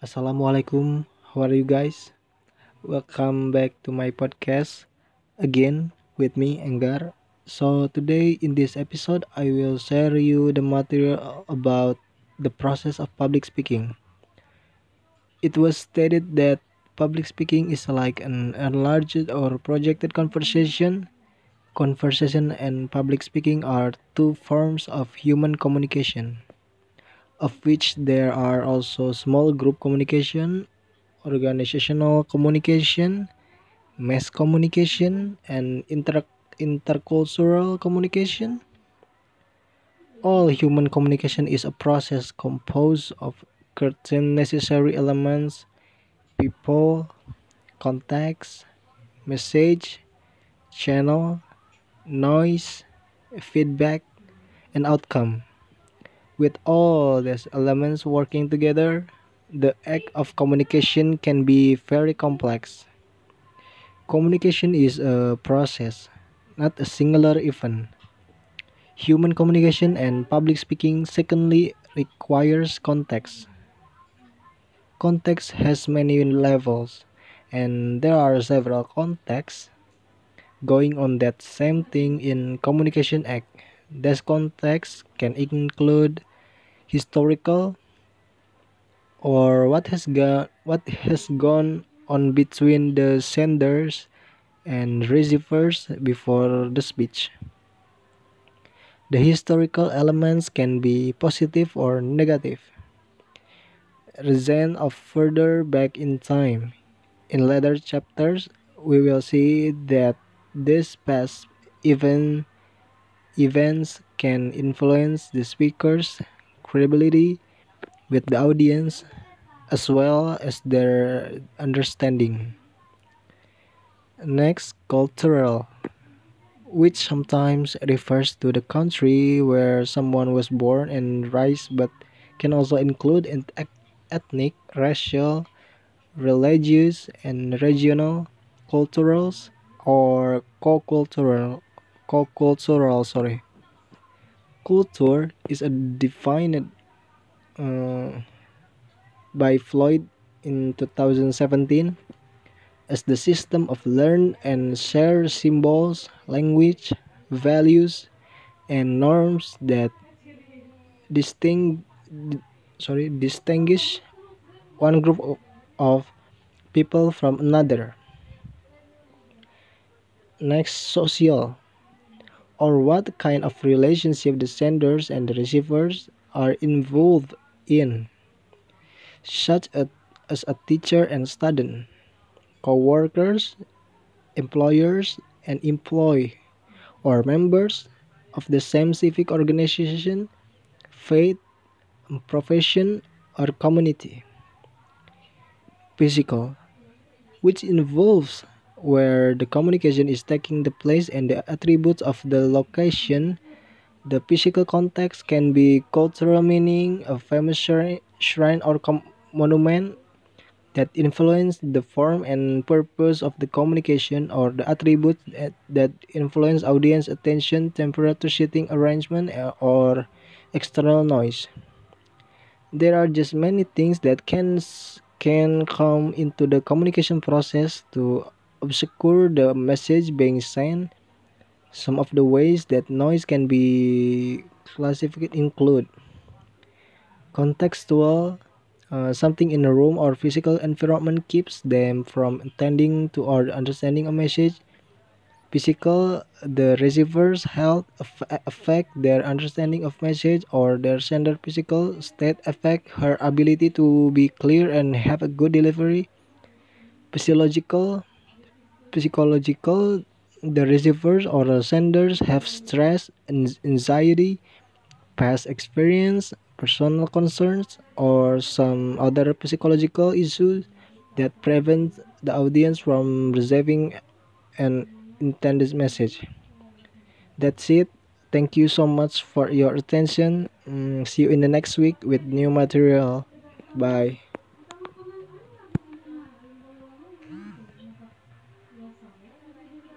Assalamualaikum. How are you guys? Welcome back to my podcast again with me Enggar. So today in this episode I will share you the material about the process of public speaking. It was stated that public speaking is like an enlarged or projected conversation. Conversation and public speaking are two forms of human communication of which there are also small group communication, organizational communication, mass communication, and inter intercultural communication. All human communication is a process composed of certain necessary elements people, context, message, channel, noise, feedback, and outcome. With all these elements working together, the act of communication can be very complex. Communication is a process, not a singular event. Human communication and public speaking, secondly, requires context. Context has many levels, and there are several contexts going on that same thing in communication act. This context can include historical or what has gone what has gone on between the senders and receivers before the speech. The historical elements can be positive or negative, resent of further back in time. In later chapters, we will see that these past event, events can influence the speaker's credibility with the audience as well as their understanding. Next, cultural, which sometimes refers to the country where someone was born and raised, but can also include ethnic, racial, religious, and regional, culturals, or co-cultural, co-cultural. Sorry. Culture is defined uh, by Floyd in 2017 as the system of learn and share symbols, language, values, and norms that distinct sorry distinguish one group of people from another. Next, social or what kind of relationship the senders and the receivers are involved in, such as a teacher and student, co-workers, employers and employee, or members of the same civic organization, faith, profession, or community. Physical, which involves where the communication is taking the place and the attributes of the location. The physical context can be cultural meaning, a famous shrine or monument that influence the form and purpose of the communication or the attributes that, influence audience attention, temperature, seating arrangement, uh, or external noise. There are just many things that can can come into the communication process to obscure the message being sent. Some of the ways that noise can be classified include contextual, uh, something in a room or physical environment keeps them from attending to or understanding a message. Physical, the receiver's health affect their understanding of message or their sender physical state affect her ability to be clear and have a good delivery. Physiological, psychological the receivers or senders have stress anxiety past experience personal concerns or some other psychological issues that prevent the audience from receiving an intended message. That's it. Thank you so much for your attention. Mm, see you in the next week with new material. Bye